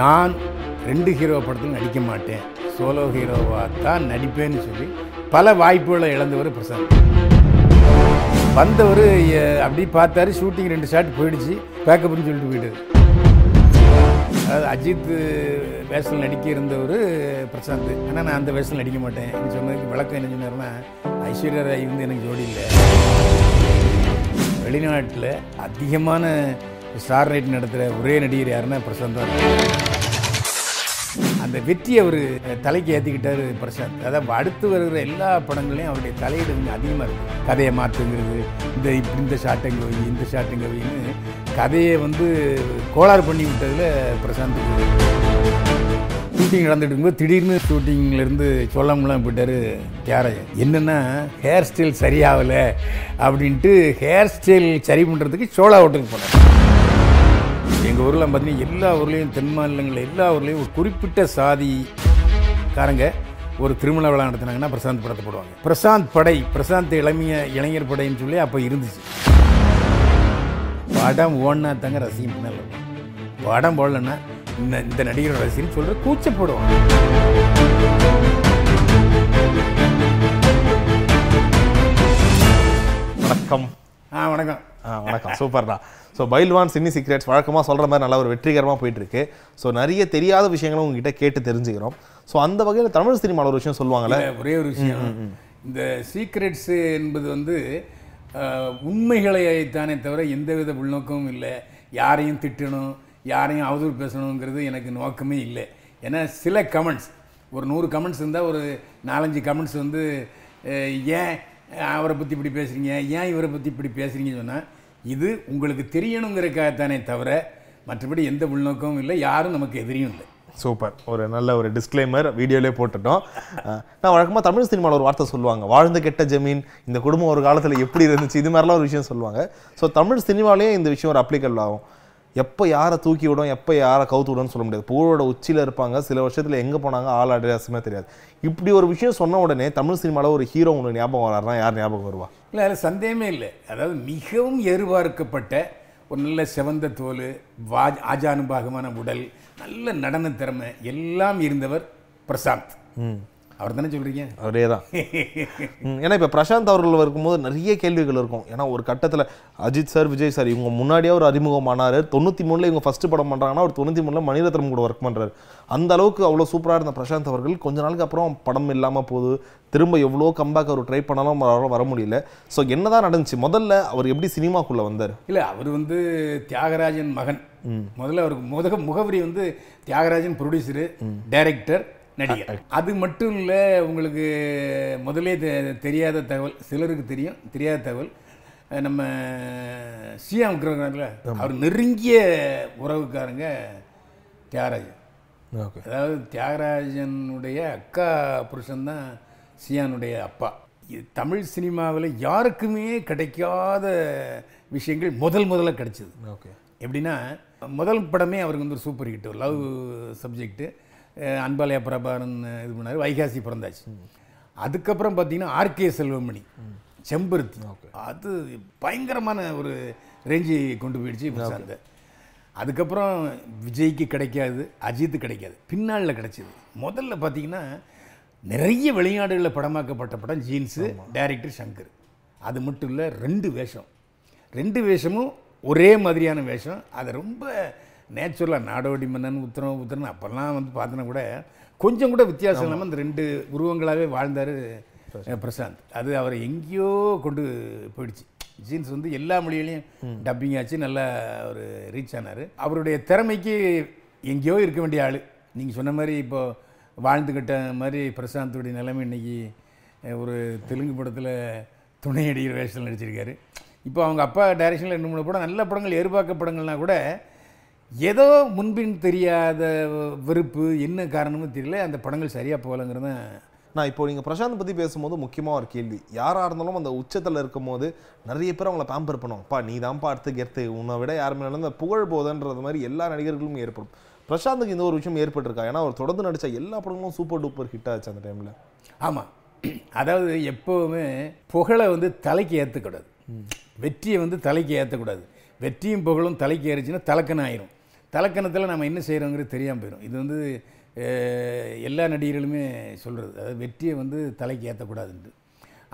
நான் ரெண்டு ஹீரோ படத்தில் நடிக்க மாட்டேன். சோலோ ஹீரோவாக தான் நடிப்பேன்னு சொல்லி பல வாய்ப்புகளை இழந்தவர் பிரசாந்த். வந்தவர் அப்படி பார்த்தாரு ஷூட்டிங் ரெண்டு ஷாட் போயிடுச்சு பேக்கப்னு சொல்லிட்டு போயிட்டாரு. அதாவது அஜித் வேஷத்தில் நடிக்க இருந்தவர் பிரசாந்த். ஆனால் நான் அந்த வேஷத்தில் நடிக்க மாட்டேன். சொன்னதுக்கு விளக்கம் என்ன சொன்னார்னா ஐஸ்வர்யா ராய் வந்து எனக்கு ஜோடி இல்லை. வெளிநாட்டில் அதிகமான ஸ்டார் ரைட் நடத்துகிற ஒரே நடிகர் யாருன்னா பிரசாந்த் தான். அந்த வெற்றி அவர் தலைக்கு ஏற்றிக்கிட்டாரு பிரசாந்த் அதாவது அடுத்து வருகிற எல்லா படங்களையும் அவருடைய தலையீடு கொஞ்சம் அதிகமாக இருக்குது கதையை மாற்றுங்கிறது இந்த இப்படி இந்த ஷாட்டுங்க வை இந்த ஷாட்டுங்க வைன்னு கதையை வந்து கோளாறு பண்ணி விட்டதில் பிரசாந்த் ஷூட்டிங் நடந்துட்டு இருக்கும்போது திடீர்னு ஷூட்டிங்லேருந்து சொல்லாமலாம் போயிட்டார் தியாகராஜன் என்னென்னா ஹேர் ஸ்டைல் சரியாகலை அப்படின்ட்டு ஹேர் ஸ்டைல் சரி பண்ணுறதுக்கு சோழா ஹோட்டலுக்கு போனார். எங்கள் ஊரில் பார்த்தீங்கன்னா எல்லா ஊர்லேயும் தென் மாநிலங்களில் எல்லா ஊர்லேயும் ஒரு குறிப்பிட்ட சாதி காரங்க ஒரு திருமண விழா நடத்தினாங்கன்னா பிரசாந்த் படத்தை போடுவாங்க. பிரசாந்த் படை பிரசாந்த் இளமைய இளைஞர் படைன்னு சொல்லி அப்போ இருந்துச்சு. படம் ஓடினா தாங்க ரசிகம் பின்னால் படம் போடலன்னா இந்த இந்த நடிகரோட ரசிகன் சொல்கிற கூச்சப்படுவாங்க வணக்கம். ஆ வணக்கம். ஆ வணக்கம். சூப்பர்டா ஸோ பைல்வான் சின்னி சீக்ரெட்ஸ் வழக்கமாக சொல்கிற மாதிரி நல்லா ஒரு வெற்றிகரமாக போயிட்டு இருக்கு ஸோ நிறைய தெரியாத விஷயங்களும் உங்ககிட்ட கேட்டு தெரிஞ்சுக்கிறோம். ஸோ அந்த வகையில் தமிழ் சினிமாவில் ஒரு விஷயம் சொல்லுவாங்கல்ல? ஒரே ஒரு விஷயம். இந்த சீக்ரெட்ஸ் என்பது வந்து உண்மைகளை தானே தவிர எந்தவித உள்நோக்கமும் இல்லை. யாரையும் திட்டணும் யாரையும் அவதூறு பேசணுங்கிறது எனக்கு நோக்கமே இல்லை. ஏன்னா சில கமெண்ட்ஸ் ஒரு நூறு கமெண்ட்ஸ் இருந்தால் ஒரு நாலஞ்சு கமெண்ட்ஸ் வந்து ஏன் அவரை பற்றி இப்படி பேசுகிறீங்க ஏன் இவரை பற்றி இப்படி பேசுகிறீங்கன்னு சொன்னால் இது உங்களுக்கு தெரியணுங்கிறக்காகத்தானே தவிர மற்றபடி எந்த உள்நோக்கமும் இல்லை யாரும் நமக்கு எதிரியும் இல்லை. சூப்பர். ஒரு நல்ல ஒரு டிஸ்க்ளைமர் வீடியோலே போட்டுட்டோம். நான் வழக்கமாக தமிழ் சினிமாவில் ஒரு வார்த்தை சொல்லுவாங்க வாழ்ந்து கெட்ட ஜமீன் இந்த குடும்பம் ஒரு காலத்தில் எப்படி இருந்துச்சு? இது மாதிரிலாம் ஒரு விஷயம் சொல்லுவாங்க. ஸோ தமிழ் சினிமாலேயே இந்த விஷயம் ஒரு அப்ளிகபிள் ஆகும். எப்போ யாரை தூக்கி விடும் எப்போ யாரை கவுத்து விடும்னு சொல்ல முடியாது. புகழோட உச்சியில் இருப்பாங்க சில வருஷத்தில் எங்கே போனாங்க ஆள் அடையாசமே தெரியாது. இப்படி ஒரு விஷயம் சொன்ன உடனே தமிழ் சினிமாவில் ஒரு ஹீரோ உங்களுக்கு ஞாபகம் வராருன்னா யார் ஞாபகம் வருவா? இல்லை அதில் சந்தேகமே இல்லை. அதாவது மிகவும் எதிர்பார்க்கப்பட்ட ஒரு நல்ல செவந்த தோல் வா ஆஜானுபாகமான உடல் நல்ல நடன திறமை எல்லாம் இருந்தவர் பிரசாந்த். அவர் தானே சொல்கிறீங்க அவரே தான் ம், ஏன்னா இப்போ பிரசாந்த் அவர்கள் இருக்கும்போது நிறைய கேள்விகள் இருக்கும். ஏன்னா ஒரு கட்டத்தில் அஜித் சார் விஜய் சார் இவங்க முன்னாடியே ஒரு அறிமுகமானார். தொண்ணூற்றி மூணில் இவங்க ஃபர்ஸ்ட் படம் பண்ணுறாங்கன்னா ஒரு தொண்ணூற்றி மூணில் மணிரத்னம் கூட ஒர்க் பண்ணுறாரு அந்த அளவுக்கு அவ்வளோ சூப்பராக இருந்த பிரசாந்த் அவர்கள் கொஞ்ச நாளுக்கு அப்புறம் படம் இல்லாமல் போகுது. திரும்ப எவ்வளோ கம்பேக் அவர் ட்ரை பண்ணாலும் அவரால் வர முடியல. ஸோ என்னதான் நடந்துச்சு? முதல்ல அவர் எப்படி சினிமாக்குள்ளே வந்தார்? இல்லை அவர் வந்து தியாகராஜன் மகன். முதல்ல அவருக்கு முத முகவரி வந்து தியாகராஜன் ப்ரொடியூசரு டைரக்டர் நடிகர். அது மட்டும் இல்லை உங்களுக்கு முதலே தெரியாத தகவல் சிலருக்கு தெரியும் தெரியாத தகவல். நம்ம சிஎம் இருக்கிறாங்கல்ல அவர் நெருங்கிய உறவுக்காரங்க தியாகராஜன். ஓகே. அதாவது தியாகராஜனுடைய அக்கா புருஷன் தான் சியானுடைய அப்பா. இது தமிழ் சினிமாவில் யாருக்குமே கிடைக்காத விஷயங்கள் முதல் முதல்ல கிடைச்சது. ஓகே. எப்படின்னா முதல் படமே அவருக்கு வந்து ஒரு super hit love subject. Anbalaya Prabhakaran இது பண்ணார் வைகாசி பிறந்தாச்சு. அதுக்கப்புறம் பார்த்தீங்கன்னா ஆர்கே செல்வமணி செம்பருத்தி. அது பயங்கரமான ஒரு ரேஞ்சு கொண்டு போயிடுச்சு பிரசாந்த் அதுக்கப்புறம் விஜய்க்கு கிடைக்காது அஜித் கிடைக்காது பின்னாளில் கிடைச்சிது. முதல்ல பார்த்தீங்கன்னா நிறைய வெளிநாடுகளில் படமாக்கப்பட்ட படம் ஜீன்ஸு டைரக்டர் சங்கர். அது மட்டும் இல்லை ரெண்டு வேஷம். ரெண்டு வேஷமும் ஒரே மாதிரியான வேஷம். அதை ரொம்ப நேச்சுரலாக நாடோடி மன்னன் உத்தரம் உத்தரன் அப்போல்லாம் வந்து பார்த்தோன்னா கூட கொஞ்சம் கூட வித்தியாசம் இல்லாமல் இந்த ரெண்டு உருவங்களாகவே வாழ்ந்தார் பிரசாந்த். அது அவரை எங்கேயோ கொண்டு போயிடுச்சு. ஜீன்ஸ் வந்து எல்லா மொழியிலையும் டப்பிங் ஆச்சு நல்லா ஒரு ரீச் ஆனார். அவருடைய திறமைக்கு எங்கேயோ இருக்க வேண்டிய ஆள். நீங்கள் சொன்ன மாதிரி இப்போ வாழ்ந்துக்கிட்ட மாதிரி பிரசாந்தோடைய நிலைமை இன்னைக்கு அஹ், ஒரு தெலுங்கு படத்தில் துணை நடிகர் வேஷத்தில் நடிச்சிருக்காரு. இப்போ அவங்க அப்பா டைரக்ஷனில் ரெண்டு மூணு படம் நல்ல படங்கள் எதிர்பார்க்க படங்கள்னா கூட ஏதோ முன்பின் தெரியாத வெறுப்பு என்ன காரணமும் தெரியல அந்த படங்கள் சரியாக போகலைங்கிறது நான் இப்போ நீங்கள் பிரசாந்த் பற்றி பேசும்போது முக்கியமாக ஒரு கேள்வி. யாராக இருந்தாலும் அந்த உச்சத்தில் இருக்கும்போது நிறைய பேர் அவங்கள பேம்பர் பண்ணுவாங்க. பா நீ தான்ப்பா அடுத்து கெத்து. உன்னை விட யாருமே அந்த புகழ் போதன்றது மாதிரி எல்லா நடிகர்களும் ஏற்படும். பிரசாந்துக்கு இந்த ஒரு விஷயம் ஏற்பட்டிருக்கா? ஏன்னா அவர் தொடர்ந்து நடித்த எல்லா படங்களும் சூப்பர் டூப்பர் ஹிட் ஆச்சு அந்த டைமில் ஆமாம் அதாவது எப்போவுமே புகழை வந்து தலைக்கு ஏற்றக்கூடாது வெற்றியை வந்து தலைக்கு ஏற்றக்கூடாது வெற்றியும் புகழும் தலைக்கு ஏறிச்சுன்னா தலக்கணம் ஆயிரும். தலக்கணத்தில் நம்ம என்ன செய்கிறோங்கிறது தெரியாமல் போயிடும் இது வந்து எல்லா நடிகர்களுமே சொல்கிறது அதாவது வெற்றியை வந்து தலைக்கு ஏற்றக்கூடாதுன்ட்டு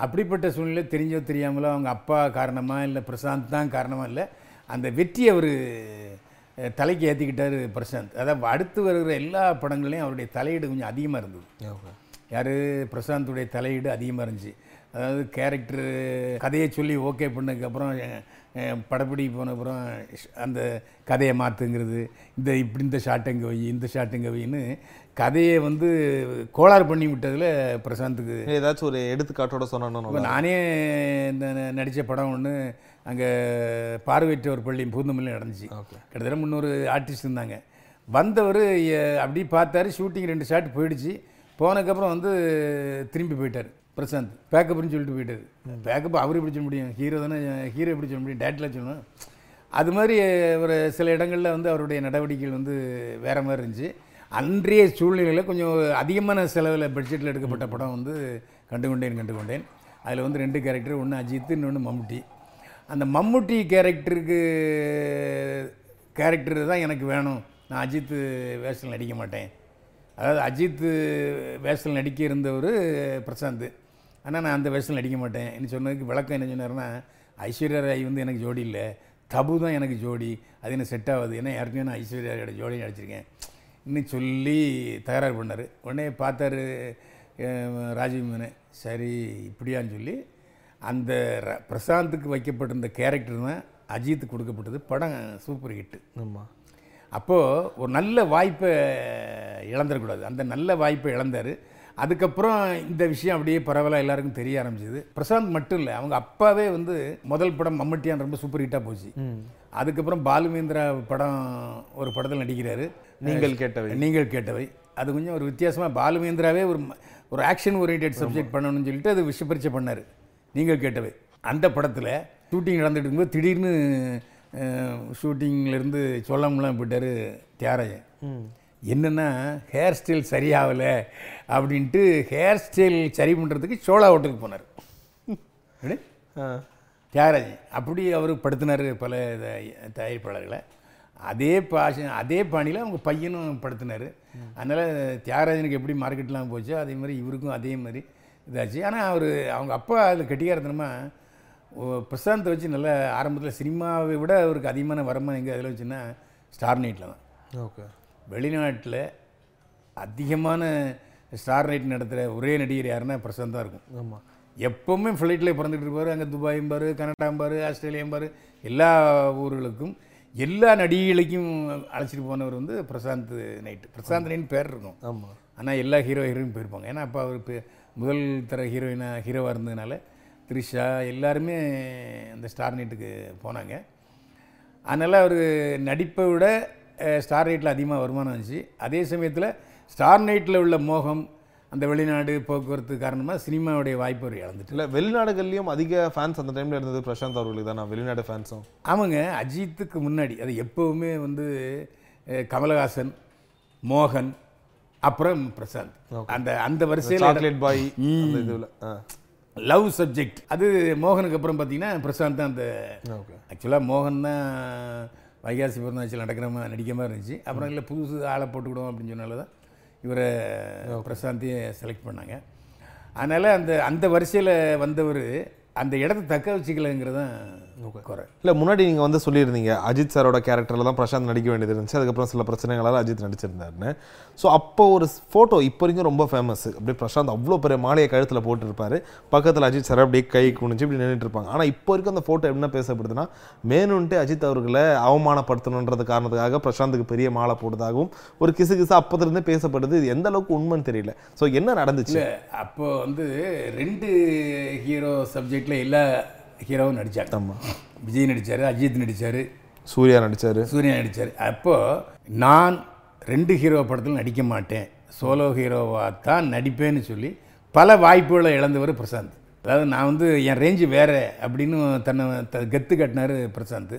அப்படிப்பட்ட சூழ்நிலை தெரிஞ்சோ தெரியாமலோ அவங்க அப்பா காரணமாக இல்லை பிரசாந்த் தான் காரணமாக இல்லை அந்த வெற்றியை அவர் தலைக்கு ஏற்றிக்கிட்டாரு பிரசாந்த். அதாவது அடுத்து வருகிற எல்லா படங்களையும் அவருடைய தலையீடு கொஞ்சம் அதிகமாக இருந்தது. யார்? பிரசாந்துடைய தலையீடு அதிகமாக இருந்துச்சு. அதாவது கேரக்டர் கதையை சொல்லி ஓகே பண்ணதுக்கப்புறம் படப்பிடி போனப்புறம் அந்த கதையை மாற்றுங்கிறது இந்த இப்படி இந்த ஷாட் எங்கே வை இந்த ஷாட் எங்கே வைன்னு கதையை வந்து கோளாறு பண்ணி விட்டதில் பிரசாந்துக்கு ஏதாச்சும் ஒரு எடுத்துக்காட்டோட சொன்னா இப்போ நானே நடித்த படம் ஒன்று அங்கே பார்வையற்றவர் பள்ளி பூந்தமல்லி நடந்துச்சு. கிட்டத்தட்ட முந்நூறு ஆர்டிஸ்ட் இருந்தாங்க. வந்தவர் அப்படி பார்த்தாரு ஷூட்டிங் ரெண்டு ஷாட் போயிடுச்சு. போனதுக்கப்புறம் வந்து திரும்பி போயிட்டார். பிரசாந்த் பேக்கப்னு சொல்லிட்டு போயிட்டார். பேக்கப் அவர் எப்படி சொல்ல முடியும்? ஹீரோ தானே ஹீரோ எப்படி சொல்ல முடியும்? டேட்டில் சொல்லணும். அது மாதிரி ஒரு சில இடங்களில் வந்து அவருடைய நடவடிக்கைகள் வந்து வேறு மாதிரி இருந்துச்சு. அன்றைய சூழ்நிலையில் கொஞ்சம் அதிகமான செலவில் பட்ஜெட்டில் எடுக்கப்பட்ட படம் வந்து கண்டுகொண்டேன் கண்டுகொண்டேன். அதில் வந்து ரெண்டு கேரக்டர் ஒன்று அஜித் இன்னொன்று மம்முட்டி. அந்த மம்முட்டி கேரக்டருக்கு கேரக்டர் தான் எனக்கு வேணும். நான் அஜித் வேஷத்தில் நடிக்க மாட்டேன். அதாவது அஜித் வேஷத்தில் நடிக்க இருந்தவர் பிரசாந்த். ஆனால் நான் அந்த வேஷத்தில் நடிக்க மாட்டேன். என்ன சொன்னதுக்கு விளக்கம் என்ன சொன்னார்னா ஐஸ்வர்யா ராய் வந்து எனக்கு ஜோடி இல்லை. தபு தான் எனக்கு ஜோடி. அது எனக்கு செட் ஆகாது. ஏன்னா ஏற்கனவே நான் ஐஸ்வர்யா ராயோட ஜோடி நடிச்சிருக்கேன். இன்னும் சொல்லி தகராறு பண்ணார். உடனே பார்த்தாரு அஹ், ராஜீவ் மேனன் சரி இப்படியான்னு சொல்லி அந்த ர- பிரசாந்துக்கு வைக்கப்பட்டிருந்த கேரக்டர் தான் அஜித்துக்கு கொடுக்கப்பட்டது. படம் சூப்பர் ஹிட்டு ஆமா. அப்போது ஒரு நல்ல வாய்ப்பை இழந்துடக்கூடாது. அந்த நல்ல வாய்ப்பை இழந்தார். அதுக்கப்புறம் இந்த விஷயம் அப்படியே பரவலாக எல்லாருக்கும் தெரிய ஆரம்பிச்சது. பிரசாந்த் மட்டும் இல்லை அவங்க அப்பாவே வந்து முதல் படம் மம்மட்டியான் ரொம்ப சூப்பர் ஹிட்டாக போச்சு. அதுக்கப்புறம் பாலுமேந்திரா படம் ஒரு படத்தில் நடிக்கிறாரு. நீங்கள் கேட்டவை. நீங்கள் கேட்டவை. அது கொஞ்சம் ஒரு வித்தியாசமாக பாலுமேந்திராவே ஒரு ஒரு ஆக்ஷன் ஓரியன்ட் சப்ஜெக்ட் பண்ணணும்னு சொல்லிட்டு அது விஷப்பரிச்சை பண்ணார். நீங்கள் கேட்டவை. அந்த படத்தில் ஷூட்டிங் நடந்துட்டு இருக்கும்போது திடீர்னு ஷூட்டிங்லேருந்து சொல்லாமலாம் போயிட்டார் தியாகராஜன் ம். என்னென்னா ஹேர் ஸ்டைல் சரியாகலை அப்படின்ட்டு ஹேர் ஸ்டைல் சரி பண்ணுறதுக்கு சோழா ஹோட்டலுக்கு போனார். தியாகராஜன் அப்படி அவர் படுத்தினார் பல தயாரிப்பாளர்களை. அதே பாஷ அதே பாணியில் அவங்க பையனும் படுத்தினார். அதனால் தியாகராஜனுக்கு எப்படி மார்க்கெட்லாம் போச்சோ அதே மாதிரி இவருக்கும் அதே மாதிரி இதாச்சு. ஆனால் அவர் அவங்க அப்பா அதில் கெட்டிக்காரத்தனமாக பிரசாந்தை வச்சு நல்ல ஆரம்பத்தில் சினிமாவை விட அவருக்கு அதிகமான வருமானம் எங்கே அதில் வச்சுன்னா ஸ்டார் நைட்டில் தான். ஓகே. வெளிநாட்டில் அதிகமான ஸ்டார் நைட் நடத்துகிற ஒரே நடிகர் யாருன்னா பிரசாந்த் தான் இருக்கும். ஆமா. எப்போவுமே ஃப்ளைட்டில் பிறந்துட்டு இருப்பார். அங்கே துபாயும்பார் கனடாம்பார் ஆஸ்திரேலியாம்பார் எல்லா ஊர்களுக்கும் எல்லா நடிகைகளுக்கும் அழைச்சிட்டு போனவர் வந்து பிரசாந்த் நைட்டு பிரசாந்த் நைட் பேர் இருக்கும். ஆமா. ஆனால் எல்லா ஹீரோ ஹீரோயின் போயிருப்பாங்க. ஏன்னா அப்போ அவர் முதல் தர ஹீரோயினாக ஹீரோவாக இருந்ததுனால த்ரிஷா எல்லாருமே அந்த ஸ்டார் நைட்டுக்கு போனாங்க. அதனால் அவர் நடிப்பை விட ஸ்டார் நைட்டில் அதிகமாக வருமானம் வந்துச்சு. அதே சமயத்தில் ஸ்டார் நைட்டில் உள்ள மோகம் அந்த வெளிநாடு போக்குவரத்து காரணமாக சினிமாவுடைய வாய்ப்பு அவர் இழந்துட்டு. இல்ல வெளிநாடுகள்லயும் அதிக ஃபேன்ஸ் அந்த டைம்ல இருந்தது பிரசாந்த் அவர்களுக்கு தான்? வெளிநாடு ஃபேன்ஸும் ஆமாங்க அஜித்துக்கு முன்னாடி அது எப்போவுமே வந்து கமலஹாசன் மோகன் அப்புறம் பிரசாந்த். அந்த அந்த வரிசையில் சாக்லேட் பாய் இதுல லவ் சப்ஜெக்ட் அது மோகனுக்கு அப்புறம் பார்த்தீங்கன்னா பிரசாந்த் தான் அந்த ஆக்சுவலாக மோகன் தான் வைகாசி பிறந்தாச்சில் நடக்கிற மாதிரி நடிக்க மாதிரி இருந்துச்சு. அப்புறம் இல்லை புதுசு ஆளை போட்டுக்கிடுவோம் அப்படின்னு சொன்னால தான் இவரை பிரசாந்தையே செலக்ட் பண்ணாங்க. அதனால் அந்த அந்த வரிசையில் வந்தவர் அந்த இடத்த தக்க வச்சுக்கலைங்கிறது தான் குறை இல்ல முன்னாடி நீங்க வந்து சொல்லியிருந்தீங்க அஜித் சாரோட கேரக்டர்ல தான் பிரசாந்த் நடிக்க வேண்டியது இருந்துச்சு அதுக்கப்புறம் சில பிரச்சனைகளால அஜித் நடிச்சிருந்தாருன்னு. ஸோ அப்போ ஒரு ஃபோட்டோ இப்போ வரைக்கும் ரொம்ப ஃபேமஸ் அப்படியே பிரசாந்த் அவ்வளோ பெரிய மாலையை கழுத்துல போட்டிருப்பாரு. பக்கத்துல அஜித் சார் அப்படியே கை குனிஞ்சு இப்படி நின்றுட்டு இருப்பாங்க. ஆனா இப்போ வரைக்கும் அந்த ஃபோட்டோ என்ன பேசப்படுதுன்னா மேனுன்ட்டு அஜித் அவர்களை அவமானப்படுத்தணுன்றது காரணத்துக்காக பிரசாந்துக்கு பெரிய மாலை போட்டதாகவும் ஒரு கிசு கிசு அப்போதிலிருந்தே பேசப்படுது. இது எந்த அளவுக்கு உண்மைன்னு தெரியல. ஸோ என்ன நடந்துச்சு? இல்லை அப்போ வந்து ரெண்டு ஹீரோ சப்ஜெக்டில் எல்லா ஹீரோவும் நடித்தாங்க ஆமா. விஜய் நடித்தார் அஜித் நடித்தார் சூர்யா நடிச்சாரு. சூர்யா நடித்தார் அப்போது நான் ரெண்டு ஹீரோ படத்தில் நடிக்க மாட்டேன். சோலோ ஹீரோவாக தான் நடிப்பேன்னு சொல்லி பல வாய்ப்புகளை இழந்தவர் பிரசாந்த். அதாவது நான் வந்து என் ரேஞ்சு வேறு அப்படின்னு தன்னை த கெத்து கட்டினார் பிரசாந்த்.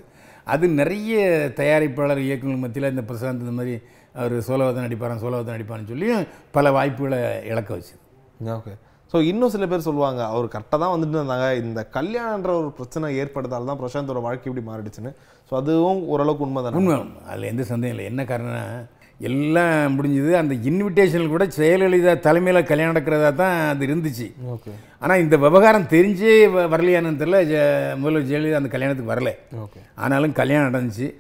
அது நிறைய தயாரிப்பாளர் இயக்குநர் மத்தியில் இந்த பிரசாந்த் இந்த மாதிரி அவர் சோலோவை தான் நடிப்பாரான் சோலோவை தான் நடிப்பான்னு சொல்லியும் பல வாய்ப்புகளை இழக்க வச்சுது. ஓகே. ஸோ இன்னும் சில பேர் சொல்லுவாங்க அவர் கரெக்டாக தான் வந்துட்டு இருந்தாங்க. இந்த கல்யாணன்ற ஒரு பிரச்சனை ஏற்பட்டதால தான் பிரசாந்தோட வாழ்க்கை இப்படி மாறிடுச்சுன்னு. ஸோ அதுவும் ஓரளவுக்கு உண்மை தானே? உண்மை அதில் எந்த சந்தேகம் இல்லை. என்ன காரணம்னா எல்லாம் முடிஞ்சது அந்த இன்விடேஷனில் கூட ஜெயலலிதா தலைமையில் கல்யாணம் நடக்கிறதா தான் அது இருந்துச்சு. ஓகே. ஆனால் இந்த விவகாரம் தெரிஞ்சே வ- வரலையான்னு தெரியல. ஜெ- முதல்வர் ஜெயலலிதா அந்த கல்யாணத்துக்கு வரல. ஓகே. ஆனாலும் கல்யாணம் நடந்துச்சு.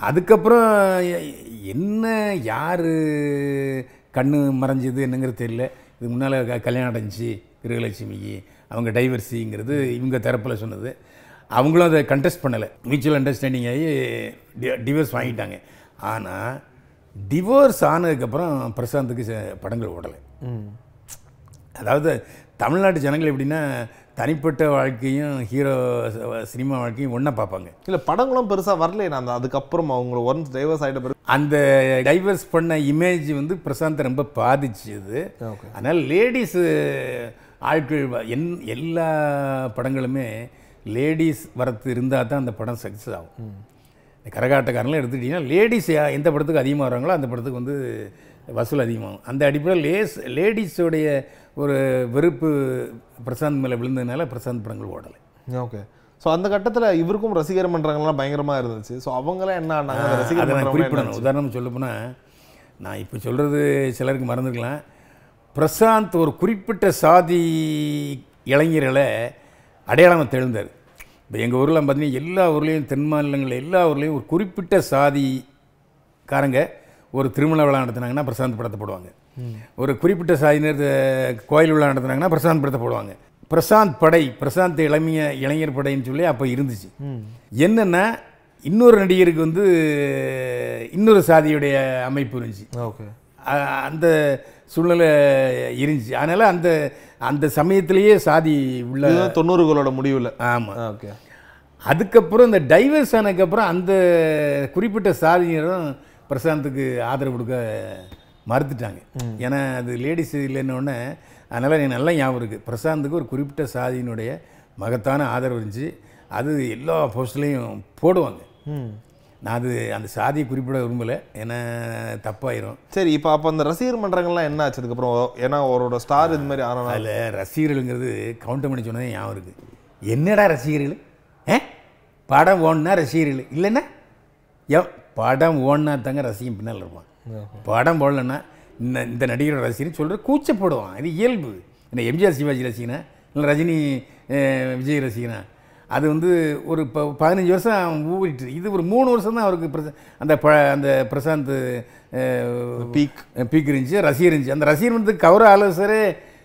அதுக்கப்புறம் என்ன யார் கண்ணு மறைஞ்சது என்னங்கிறது தெரியல. இது முன்னால் கல்யாணம் நடந்துச்சு கிருகலட்சுமிக்கு அவங்க டைவர்சிங்கிறது இவங்க தரப்பில் சொன்னது. அவங்களும் அதை கண்டெஸ்ட் பண்ணலை. மியூச்சுவல் அண்டர்ஸ்டாண்டிங் ஆகி டிவோர்ஸ் வாங்கிட்டாங்க. ஆனால் டிவோர்ஸ் ஆனதுக்கப்புறம் பிரசாந்துக்கு ச- படங்கள் ஓடலை. அதாவது தமிழ்நாட்டு ஜனங்கள் எப்படின்னா தனிப்பட்ட வாழ்க்கையும் ஹீரோ சினிமா வாழ்க்கையும் ஒன்றா பார்ப்பாங்க. இல்லை படங்களும் பெருசாக வரலையே நான் அதுக்கப்புறம் அவங்க ஒன்ஸ் டைவர்ஸ் ஆகிட்ட பிறகு. அந்த டைவர்ஸ் பண்ண இமேஜ் வந்து பிரசாந்தை ரொம்ப பாதிச்சுது. அதனால் லேடிஸு ஆட்கள் என் எல்லா படங்களுமே லேடிஸ் வரத்து இருந்தால் தான் அந்த படம் சக்ஸஸ் ஆகும். இந்த கரகாட்டக்காரன்லாம் எடுத்துக்கிட்டிங்கன்னா லேடிஸ் எந்த படத்துக்கு அதிகமாக வராங்களோ அந்த படத்துக்கு வந்து வசூல் அதிகமாகும். அந்த அடிப்படையில் லேஸ் லேடிஸோடைய ஒரு வெறுப்பு பிரசாந்த் மேலே விழுந்ததுனால பிரசாந்த் படங்கள் ஓடலை. ஓகே. ஸோ அந்த கட்டத்தில் இவருக்கும் ரசிகர் மன்றங்கள்லாம் பயங்கரமாக இருந்துச்சு. ஸோ அவங்களாம் என்ன ஆனாங்க? ரசிகர் மன்றம் குறிப்பிடணும். உதாரணம் சொல்ல போனால் நான் இப்போ சொல்கிறது சிலருக்கு மறந்துருக்கலாம். பிரசாந்த் ஒரு குறிப்பிட்ட சாதி இளைஞர்களை அடையாளம் தெழுந்தார் இப்போ எங்கள் ஊரில் பார்த்தீங்கன்னா எல்லா ஊர்லேயும் தென் மாநிலங்களில் எல்லா ஊர்லேயும் ஒரு குறிப்பிட்ட சாதிக்காரங்க ஒரு திருமண விழா நடத்துனாங்கன்னா பிரசாந்த் படத்தை போடுவாங்க. ஒரு குறிப்பிட்ட சாதியினர் அஹ், கோயில் விழா நடத்துனாங்கன்னா பிரசாந்த் படத்தை போடுவாங்க. பிரசாந்த் படை பிரசாந்த் இளமைய இளைஞர் படைன்னு சொல்லி அப்போ இருந்துச்சு. என்னென்னா இன்னொரு நடிகருக்கு வந்து இன்னொரு சாதியுடைய அமைப்பு இருந்துச்சு. ஓகே. அந்த சூழ்நிலை இருந்துச்சு. அதனால் அந்த அந்த சமயத்திலேயே சாதி உள்ள தொண்ணூறுகளோட முடிவில். ஆமாம் ஓகே. அதுக்கப்புறம் இந்த டைவர்ஸ் ஆனதுக்கப்புறம் அந்த குறிப்பிட்ட சாதியினரும் பிரசாந்துக்கு ஆதரவு கொடுக்க மறுத்துட்டாங்க. ஏன்னா அது லேடிஸ் இல்லைன்னொடனே அதனால் எனக்கு நல்லா ஞாபகம் இருக்குது பிரசாந்துக்கு ஒரு குறிப்பிட்ட சாதியினுடைய மகத்தான ஆதரவு இருந்துச்சு. அது எல்லா போஸ்ட்லேயும் போடுவாங்க. நான் அது அந்த சாதியை குறிப்பிட விரும்பலை. ஏன்னா தப்பாயிரும். சரி இப்போ அப்போ அந்த ரசிகர் மன்றங்கள்லாம் என்ன ஆச்சு? அதுக்கப்புறம் ஏன்னா அவரோட ஸ்டார் இது மாதிரி ஆனால் அதில் ரசிகர்களுங்கிறது கவுண்டர் பண்ணி சொன்னதே ஞாபகம் இருக்குது என்னடா ரசிகர்கள்? ஏ? படம் ஓடுனா ரசிகர்கள். இல்லைன்னா? எ படம் ஓடினா தாங்க ரசிகன் பின்னால் இருப்பான். படம் போடலன்னா இந்த இந்த நடிகரோட ரசிகன் சொல்கிற கூச்சப்படுவான். இது இயல்பு. என்ன எம்ஜிஆர் சிவாஜி ரசிகனா? இல்லை ரஜினி விஜய் ரசிகனா? அது வந்து ஒரு ப பதினஞ்சு வருஷம் ஊறிட்டு இது ஒரு மூணு வருஷம் தான் அவருக்கு பிரச அந்த ப அந்த பிரசாந்த் பீக் பீக் இருந்துச்சு ரசிகர் இருந்துச்சு. அந்த ரசிகர் மன்றத்துக்கு கௌரவ ஆலோசகரே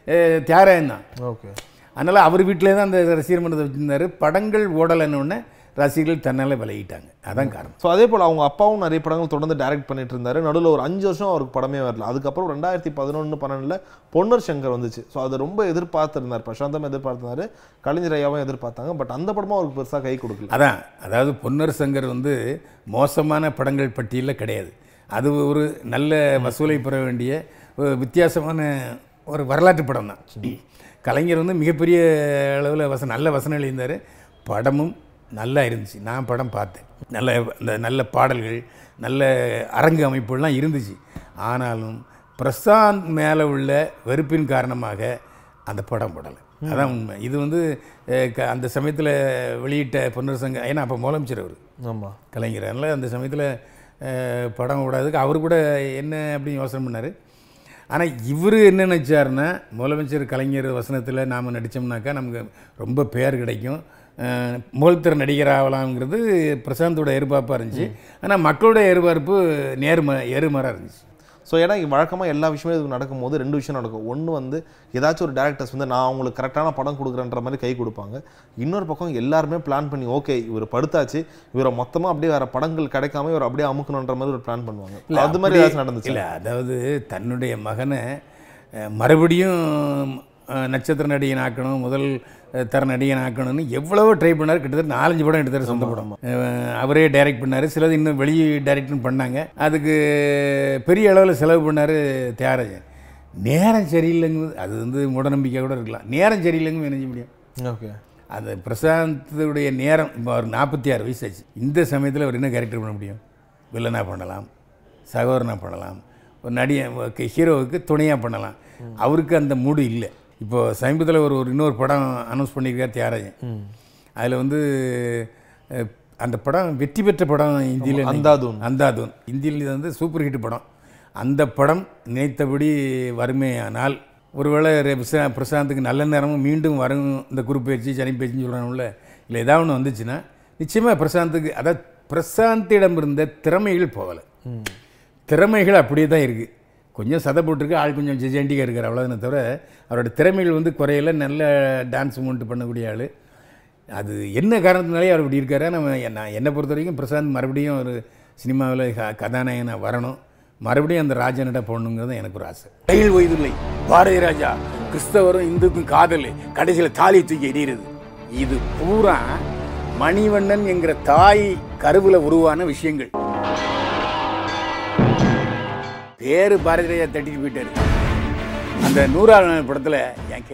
அஹ், தியாகராயன் தான். ஓகே. அதனால் அவர் வீட்டிலே தான் அந்த ரசிகர் மன்றத்தை வச்சுருந்தாரு. படங்கள் ஓடலைன்னு ரசிகர்கள் தன்னால் விலகிட்டாங்க. அதான் காரணம். ஸோ அதே போல் அவங்க அப்பாவும் நிறைய படங்கள் தொடர்ந்து டைரக்ட் பண்ணிட்டு இருந்தாரு நடுவில் ஒரு அஞ்சு வருஷம் அவருக்கு படமே வரல. அதுக்கப்புறம் ரெண்டாயிரத்தி பதினொன்று பன்னெண்டில் பொன்னர் சங்கர் வந்துச்சு. ஸோ அதை ரொம்ப எதிர்பார்த்திருந்தார். பிரசாந்தம் எதிர்பார்த்திருந்தாரு. கலைஞர் ஐயாவும் எதிர்பார்த்தாங்க. பட் அந்த படமும் அவருக்கு பெருசாக கை கொடுக்கல. அதான். அதாவது பொன்னர் சங்கர் வந்து மோசமான படங்கள் பட்டியலில் கிடையாது. அது ஒரு நல்ல வசூலை பெற வேண்டிய வித்தியாசமான ஒரு வரலாற்று படம் தான் கலைஞர் வந்து மிகப்பெரிய அளவில் வச நல்ல வசனம் எழுதியிருந்தார். படமும் நல்லா இருந்துச்சு. நான் படம் பார்த்தேன். நல்ல இந்த நல்ல பாடல்கள் நல்ல அரங்கு அமைப்புலாம் இருந்துச்சு. ஆனாலும் பிரசாந்த் மேலே உள்ள வெறுப்பின் காரணமாக அந்த படம் போடலை. அதான் உண்மை. இது வந்து அந்த சமயத்தில் வெளியிட்ட பொன்னர் சங்க ஏன்னா அப்போ முதலமைச்சர் அவர். ஆமாம் கலைஞர். அதனால் அந்த சமயத்தில் படம் விடாததுக்கு அவர் கூட என்ன அப்படின்னு யோசனை பண்ணார்? ஆனால் இவர் என்ன நினச்சாருன்னா முதலமைச்சர் கலைஞர் வசனத்தில் நாம் நடித்தோம்னாக்கா நமக்கு ரொம்ப பேர் கிடைக்கும். முதல்தர நடிகர் ஆகலாம்ங்கிறது பிரசாந்தோட எதிர்பார்ப்பாக இருந்துச்சு. ஆனால் மக்களோட எதிர்பார்ப்பு நேர்ம எருமராக இருந்துச்சு. ஸோ ஏன்னா வழக்கமாக எல்லா விஷயமும் இதுக்கு நடக்கும்போது ரெண்டு விஷயம் நடக்கும். ஒன்று வந்து ஏதாச்சும் ஒரு டேரக்டர்ஸ் வந்து நான் அவங்களுக்கு கரெக்டான படம் கொடுக்குறேன்ற மாதிரி கை கொடுப்பாங்க. இன்னொரு பக்கம் எல்லாருமே பிளான் பண்ணி ஓகே இவர் படுத்தாச்சு. இவரை மொத்தமாக அப்படியே வேற படங்கள் கிடைக்காம இவர் அப்படியே அமுக்கணுன்ற மாதிரி ஒரு பிளான் பண்ணுவாங்க. அது மாதிரி ஏதாச்சும் நடந்துச்சு? இல்லை அதாவது தன்னுடைய மகனை மறுபடியும் நட்சத்திர நடிகன் ஆக்கணும் முதல் தர நடிகன் ஆக்கணும்னு எவ்வளவோ ட்ரை பண்ணார். கிட்டத்தட்ட நாலஞ்சு படம் எடுத்தார் சொந்த படம். அவரே டைரக்ட் பண்ணார். சிலது இன்னும் வெளி டைரக்ட்னு பண்ணாங்க. அதுக்கு பெரிய அளவில் செலவு பண்ணார் தியாகராஜன். நேரம் சரியில்லைங்க அது வந்து மூடநம்பிக்கை கூட இருக்கலாம். நேரம் சரியில்லைங்க நினைஞ்ச முடியும்? ஓகே. அந்த பிரசாந்துடைய நேரம் இப்போ அவர் நாற்பத்தி ஆறு வயசு ஆச்சு இந்த சமயத்தில் அவர் என்ன கேரக்டர் பண்ண முடியும்? வில்லனாக பண்ணலாம். சகோதரனாக பண்ணலாம். ஒரு நடிகை ஹீரோவுக்கு துணையாக பண்ணலாம். அவருக்கு அந்த மூடு இல்லை. இப்போ சமீபத்தில் ஒரு ஒரு இன்னொரு படம் அனௌன்ஸ் பண்ணியிருக்கார் தியாகராஜன். அதில் வந்து அந்த படம் வெற்றி பெற்ற படம் இந்தியில் அந்தாதூன். அந்தாதூன். இந்தியில் இது வந்து சூப்பர் ஹிட் படம். அந்த படம் நினைத்தபடி வறுமையானால் ஒருவேளை பிரசாந்துக்கு நல்ல நேரமும் மீண்டும் வரும் இந்த குரு பயிற்சி சனி பயிற்சின்னு சொல்கிறாங்கல்ல இல்லை ஏதாவது ஒன்று வந்துச்சுன்னா நிச்சயமாக பிரசாந்துக்கு அதாவது பிரசாந்திடம் இருந்த திறமைகள் போகலை. திறமைகள் அப்படியே தான் இருக்குது கொஞ்சம் சதை போட்டிருக்கு ஆள் கொஞ்சம் ஜெஜெண்டிக்காக இருக்கார் அவ்வளோதானே தவிர அவரோட திறமைகள் வந்து குறையில நல்ல டான்ஸ் மூமெண்ட் பண்ணக்கூடிய ஆள். அது என்ன காரணத்தினாலே அவர் இப்படி இருக்காரு நம்ம நான் என்னை பொறுத்த வரைக்கும் பிரசாந்த் மறுபடியும் ஒரு சினிமாவில் க கதாநாயகனாக வரணும். மறுபடியும் அந்த ராஜனிட போடணுங்கிறது எனக்கு ஒரு ஆசை. கையில் ஓய்தில்லை பாரதி ராஜா கிறிஸ்தவரும் இந்துக்கும் காதல் கடைசியில் தாலி தூக்கி எறிகிறது இது பூரா மணிவண்ணன் என்கிற தாய் கருவில் உருவான விஷயங்கள். பேரு பாரதி தட்டிட்டு போயிட்டாரு. அந்த நூறாவது படத்தில் என் கே